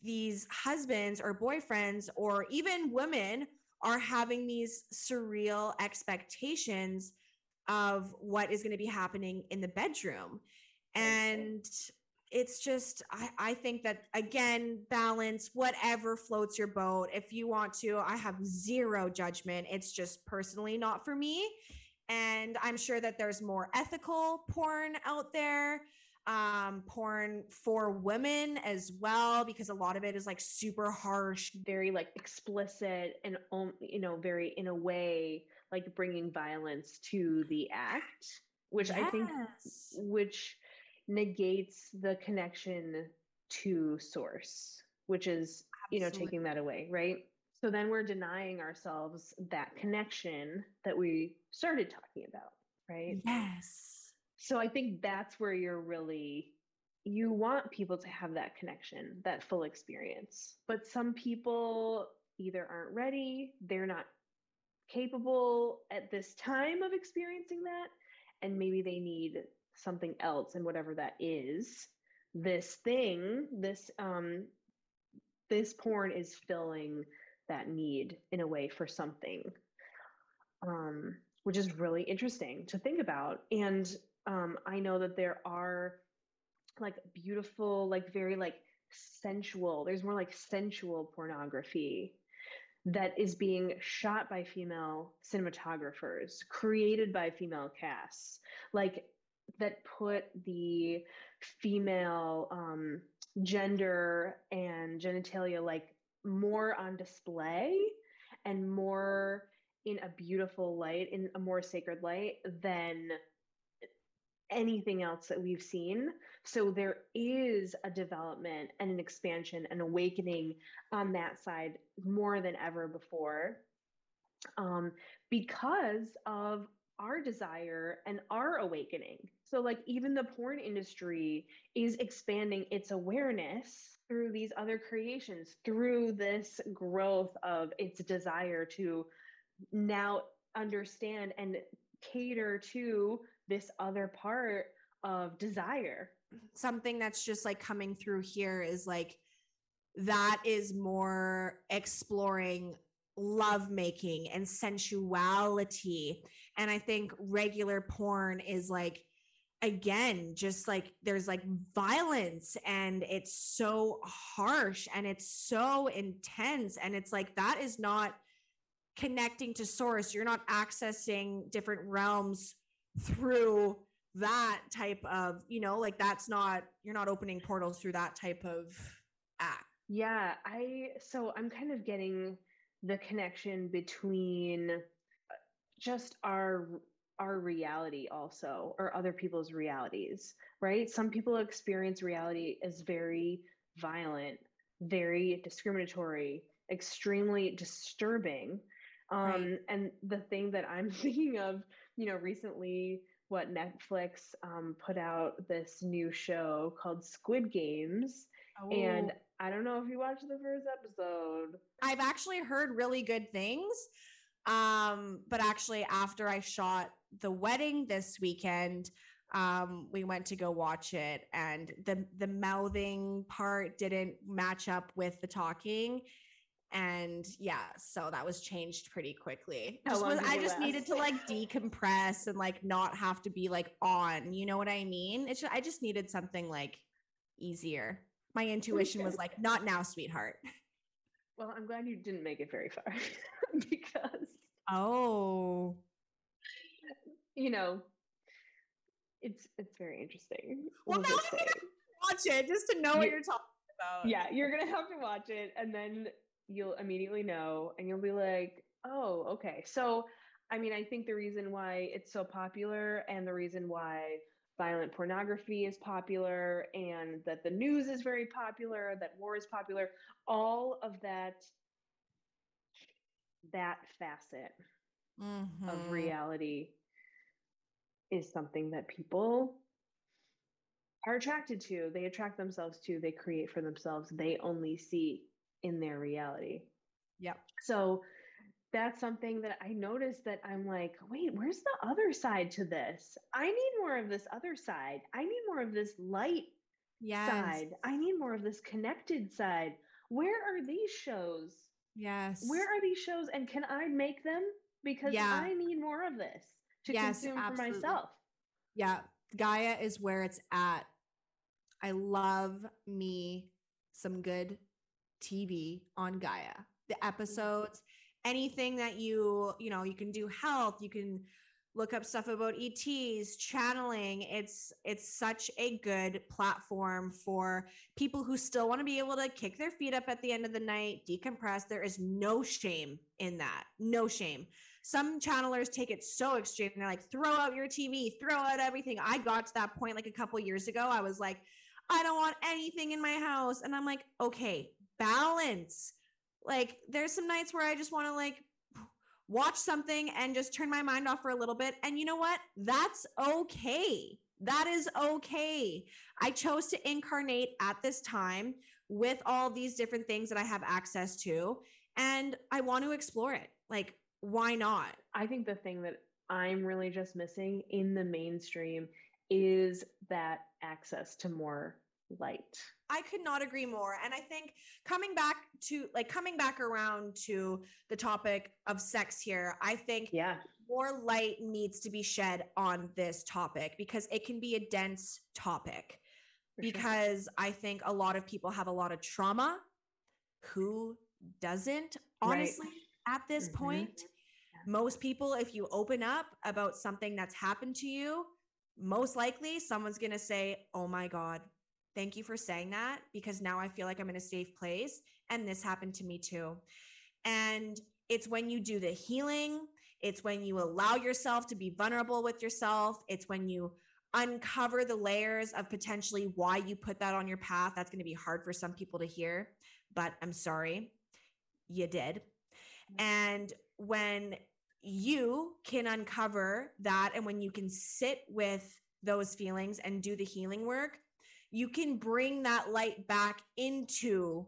Speaker 1: these husbands or boyfriends or even women are having these surreal expectations of what is going to be happening in the bedroom. And it's just I, I think that again balance whatever floats your boat. If you want to i have zero judgment. It's just personally not for me and i'm sure that there's more ethical porn out there um porn for women as well because a lot of it is like super harsh
Speaker 4: very like explicit and you know very in a way like bringing violence to the act which i think which negates the connection to source which is you know taking that away right so then we're denying ourselves that connection that we started talking about right?
Speaker 1: Yes.
Speaker 4: So i think that's where you're really you want people to have that connection that full experience. But some people either aren't ready they're not capable at this time of experiencing that and maybe they need something else and whatever that is. This thing this um this porn is filling that need in a way for something um which is really interesting to think about. And um i know that there are like beautiful like very like sensual there's more like sensual pornography that is being shot by female cinematographers created by female casts like that put the female um, gender and genitalia like more on display and more in a beautiful light in a more sacred light than anything else that we've seen so there is a development and an expansion and awakening on that side more than ever before um, because of our desire and our awakening. So, like, even the porn industry is expanding its awareness through these other creations, through this growth of its desire to now understand and cater to this other part of desire.
Speaker 1: something that's just like coming through here is like that is more exploring love making and sensuality and i think regular porn is like again just like there's like violence and it's so harsh and it's so intense and it's like that is not connecting to source you're not accessing different realms through that type of, you know, like that's not you're not opening portals through that type of act.
Speaker 4: Yeah, I so I'm kind of getting the connection between uh, just our our reality also or other people's realities, right? Some people experience reality as very violent, very discriminatory, extremely disturbing. Um
Speaker 1: Right.
Speaker 4: and the thing that I'm <laughs> thinking of, you know, recently what Netflix um, put out this new show called Squid Games. And
Speaker 1: Oh.
Speaker 4: I don't know if you watched the first episode.
Speaker 1: I've actually heard really good things. Um, but actually after I shot the wedding this weekend, um, we went to go watch it and the the mouthing part didn't match up with the talking. And yeah, so that was changed pretty quickly. Just was- I just needed to like decompress and like not have to be like on. You know what I mean? It's just, I just needed something like easier. My intuition was like, not now, sweetheart.
Speaker 4: Well, I'm glad you didn't make it very far <laughs> because,
Speaker 1: Oh,
Speaker 4: you know, it's it's very interesting.
Speaker 1: Well, now I'm
Speaker 4: say.
Speaker 1: watch it just to know what
Speaker 4: You-
Speaker 1: you're talking about.
Speaker 4: Yeah, you're gonna have to watch it and then you'll immediately know and you'll be like, oh, okay. So I mean, I think the reason why it's so popular and the reason why violent pornography is popular and that the news is very popular, that war is popular, all of that that facet
Speaker 1: Mhm.
Speaker 4: of reality is something that people are attracted to. They attract themselves to, they create for themselves, they only see in their reality.
Speaker 1: Yep.
Speaker 4: So that's something that I noticed that I'm like, wait, where's the other side to this? I need more of this other side. I need more of this light
Speaker 1: Yes.
Speaker 4: side. I need more of this connected side. Where are these shows?
Speaker 1: Yes.
Speaker 4: Where are these shows and can I make them? Because
Speaker 1: Yeah.
Speaker 4: I need more of this to
Speaker 1: Yes,
Speaker 4: consume
Speaker 1: absolutely.
Speaker 4: for myself.
Speaker 1: Yeah. Gaia is where it's at. I love me some good TV on Gaia. The mm-hmm. episodes, anything that you, you know, you can do health, you can look up stuff about ETs, channeling. It's it's such a good platform for people who still want to be able to kick their feet up at the end of the night, decompress. There is no shame in that. No shame. Some channelers take it so extreme. They're like, throw out your TV, throw out everything. I got to that point like a couple years ago. I was like, I don't want anything in my house. And I'm like, okay, balance. Like, there's some nights where I just want to like watch something and just turn my mind off for a little bit. And you know what? That's okay. That is okay. I chose to incarnate at this time with all these different things that I have access to. And I want to explore it. Like, why not?
Speaker 4: I think the thing that I'm really just missing in the mainstream is that access to more light.
Speaker 1: I could not agree more. And I think coming back to like coming back around to the topic of sex here, I think
Speaker 4: Yeah.
Speaker 1: more light needs to be shed on this topic because it can be a dense topic.
Speaker 4: for sure.
Speaker 1: Because I think a lot of people have a lot of trauma. Who doesn't,
Speaker 4: Right.
Speaker 1: honestly, at this
Speaker 4: Mhm.
Speaker 1: point? Most people, if you open up about something that's happened to you, most likely someone's going to say, Oh my God, thank you for saying that because now I feel like I'm in a safe place. And this happened to me too. And it's when you do the healing, it's when you allow yourself to be vulnerable with yourself, it's when you uncover the layers of potentially why you put that on your path. That's going to be hard for some people to hear, but I'm sorry, you did. Mm-hmm. And when you can uncover that, and when you can sit with those feelings and do the healing work, you can bring that light back into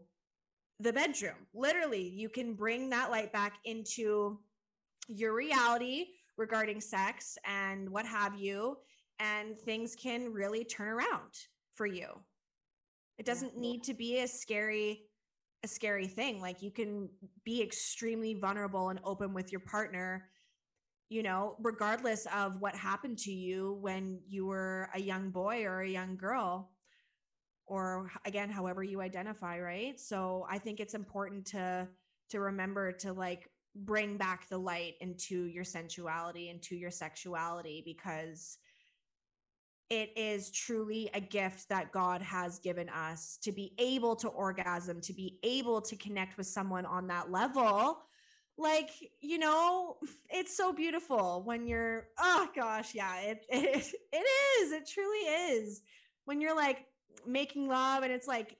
Speaker 1: the bedroom. Literally, you can bring that light back into your reality regarding sex and what have you, and things can really turn around for you. It doesn't need to be a scary a scary thing. Like you can be extremely vulnerable and open with your partner, you know, regardless of what happened to you when you were a young boy or a young girl or again however you identify, right? So I think it's important to to remember to like bring back the light into your sensuality into your sexuality because it is truly a gift that God has given us to be able to orgasm, to be able to connect with someone on that level. Like, you know, <laughs> it's so beautiful when you're, oh gosh, yeah, it, <laughs> it, it is. It truly is. When you're like making love and it's like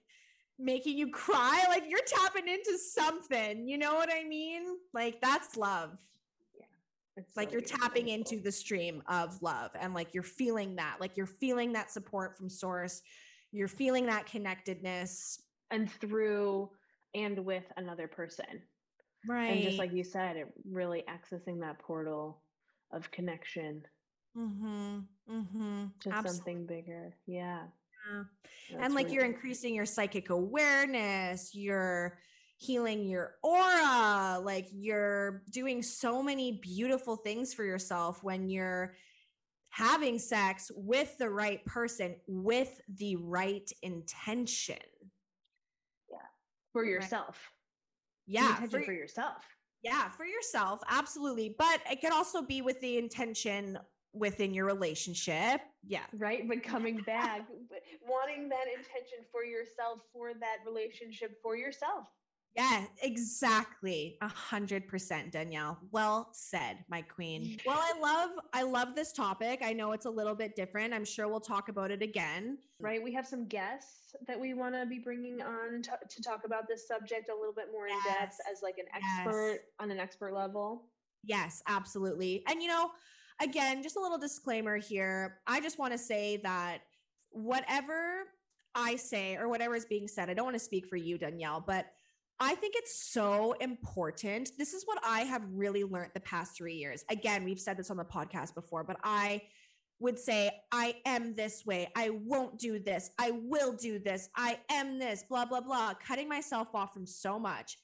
Speaker 1: making you <laughs> cry, like you're tapping into something. You know what I mean? Like, that's love
Speaker 4: It's
Speaker 1: like
Speaker 4: so
Speaker 1: you're tapping into the stream of love and like you're feeling that like you're feeling that support from source you're feeling that connectedness
Speaker 4: and through and with another person.
Speaker 1: right
Speaker 4: And just like you said, it really accessing that portal of connection
Speaker 1: mm-hmm mm-hmm
Speaker 4: to
Speaker 1: Absolutely.
Speaker 4: something bigger. Yeah.
Speaker 1: Yeah.
Speaker 4: That's
Speaker 1: and like
Speaker 4: really
Speaker 1: you're increasing your psychic awareness you're healing your aura like you're doing so many beautiful things for yourself when you're having sex with the right person with the right intention Yeah.
Speaker 4: for yourself. The
Speaker 1: yeah for-
Speaker 4: for yourself.
Speaker 1: Yeah, for yourself, absolutely. But it could also be with the intention within your relationship. Yeah.
Speaker 4: Right? But coming <laughs> back, wanting that intention for yourself, for that relationship, for yourself.
Speaker 1: Yeah, exactly. A hundred percent, Danielle. Well said, my queen. Well, I love, I love this topic. I know it's a little bit different. I'm sure we'll talk about it again.
Speaker 4: Right? We have some guests that we want to be bringing on to, to talk about this subject a little bit more in depth as like an
Speaker 1: Yes.
Speaker 4: expert on an expert level.
Speaker 1: Yes, absolutely. And you know, again, just a little disclaimer here. I just want to say that whatever I say or whatever is being said, I don't want to speak for you, Danielle, but I think it's so important. This is what I have really learned the past three years. Again, we've said this on the podcast before, but I would say, I am this way. I won't do this. I will do this. I am this, blah, blah, blah, cutting myself off from so much.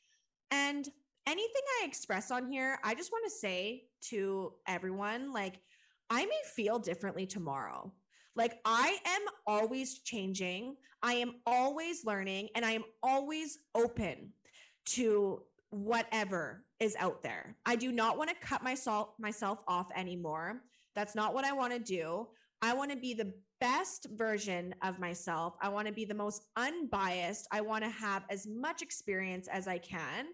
Speaker 1: And anything I express on here, I just want to say to everyone like, I may feel differently tomorrow. Like, I am always changing, I am always learning, and I am always open to whatever is out there. I do not want to cut myself myself off anymore. That's not what I want to do. I want to be the best version of myself. I want to be the most unbiased. I want to have as much experience as I can.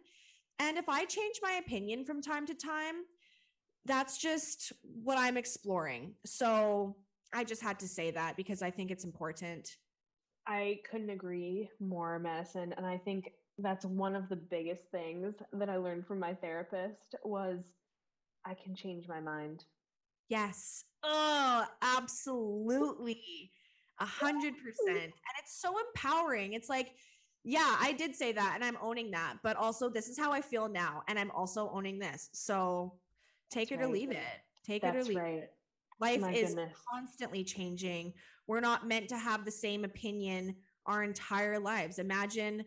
Speaker 1: And if I change my opinion from time to time, that's just what I'm exploring. So I just had to say that because I think it's important.
Speaker 4: I couldn't agree more, Madison. And I think that's one of the biggest things that I learned from my therapist was I can change my mind.
Speaker 1: Yes. Oh, absolutely. A hundred percent. And it's so empowering. It's like, yeah, I did say that and I'm owning that, but also this is how I feel now. And I'm also owning this. So take
Speaker 4: That's
Speaker 1: it or leave it. Take it or leave
Speaker 4: right.
Speaker 1: it. Life
Speaker 4: My
Speaker 1: is
Speaker 4: goodness.
Speaker 1: constantly changing. We're not meant to have the same opinion our entire lives. Imagine,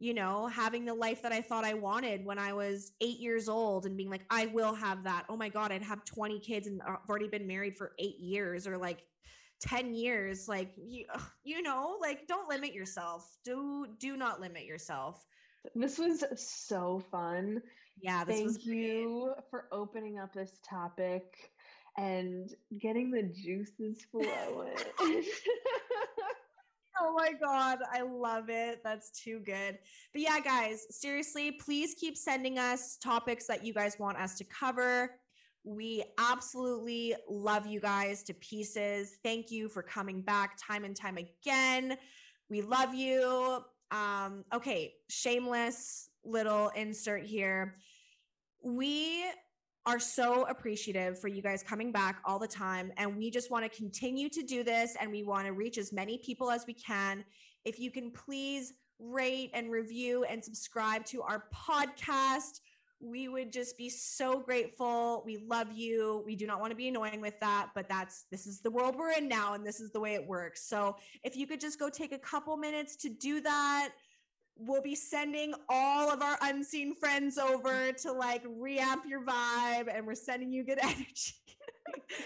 Speaker 1: you know, having the life that I thought I wanted when I was eight years old and being like, I will have that. Oh my God, I'd have 20 kids and I've already been married for eight years or like 10 years. Like, you, you know, like don't limit yourself. Do, do not limit yourself.
Speaker 4: This was so fun.
Speaker 1: Yeah,
Speaker 4: Thank you for opening up this topic and getting the juices flowing. <laughs> <laughs>
Speaker 1: Oh my God. I love it. That's too good. But yeah, guys, seriously, please keep sending us topics that you guys want us to cover. We absolutely love you guys to pieces. Thank you for coming back time and time again. We love you. Um, okay, shameless little insert here. We are so appreciative for you guys coming back all the time. And we just want to continue to do this and we want to reach as many people as we can. If you can please rate and review and subscribe to our podcast, we would just be so grateful. We love you. We do not want to be annoying with that, but that's this is the world we're in now and this is the way it works. So if you could just go take a couple minutes to do that, we'll be sending all of our unseen friends over to like reamp your vibe and we're sending you good <laughs> energy.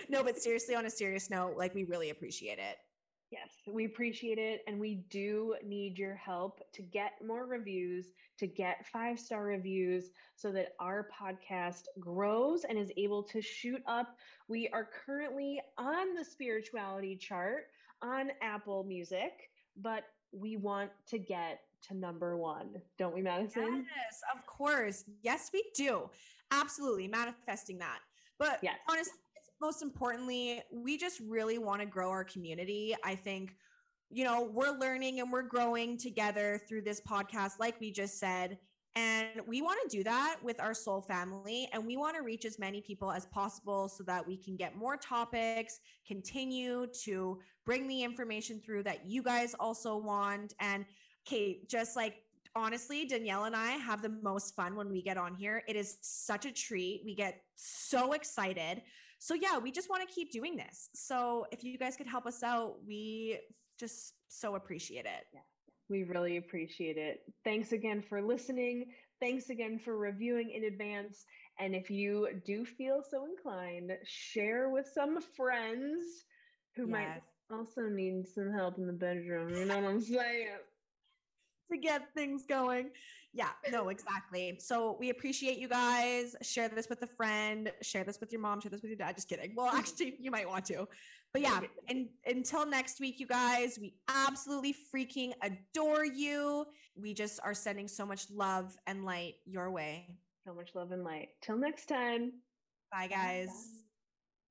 Speaker 1: no, but seriously, on a serious note, like we really appreciate it.
Speaker 4: yes. we appreciate it. And we do need your help to get more reviews, to get five star reviews so that our podcast grows and is able to shoot up. We are currently on the spirituality chart on Apple Music, but we want to get to number one, don't we, Madison?
Speaker 1: Yes, of course. Yes, we do. Absolutely manifesting that. But
Speaker 4: Yes.
Speaker 1: honestly, most importantly, we just really want to grow our community. I think, you know, we're learning and we're growing together through this podcast, like we just said. And we want to do that with our soul family. And we want to reach as many people as possible so that we can get more topics, continue to bring the information through that you guys also want. And Kate, just like honestly, Danielle and I have the most fun when we get on here. It is such a treat. We get so excited. So, yeah, we just want to keep doing this. So, if you guys could help us out, we just so appreciate it. Yeah.
Speaker 4: We really appreciate it. Thanks again for listening. Thanks again for reviewing in advance. And if you do feel so inclined, share with some friends who might also need some help in the bedroom. You know what I'm saying?
Speaker 1: To get things going. Yeah, no, <laughs> exactly. So we appreciate you guys. Share this with a friend, share this with your mom, share this with your dad. Just kidding. Well, <laughs> actually, you might want to. But yeah, and until next week, you guys, we absolutely freaking adore you. We just are sending so much love and light your way.
Speaker 4: So much love and light. Till next time.
Speaker 1: Bye, guys.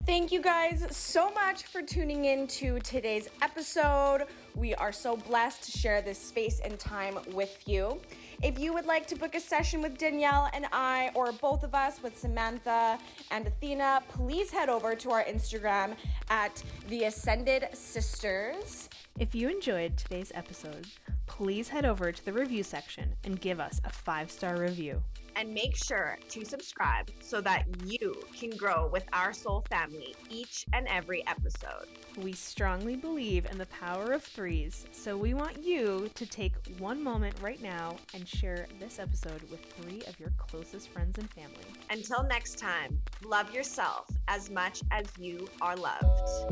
Speaker 5: Thank you guys so much for tuning in to today's episode. We are so blessed to share this space and time with you. If you would like to book a session with Danielle and I, or both of us with Samantha and Athena, please head over to our Instagram at The Ascended Sisters.
Speaker 6: If you enjoyed today's episode, please head over to the review section and give us a five star review.
Speaker 2: And make sure to subscribe so that you can grow with our soul family each and every episode.
Speaker 6: We strongly believe in the power of threes, so we want you to take one moment right now and share this episode with three of your closest friends and family.
Speaker 2: Until next time, love yourself as much as you are loved.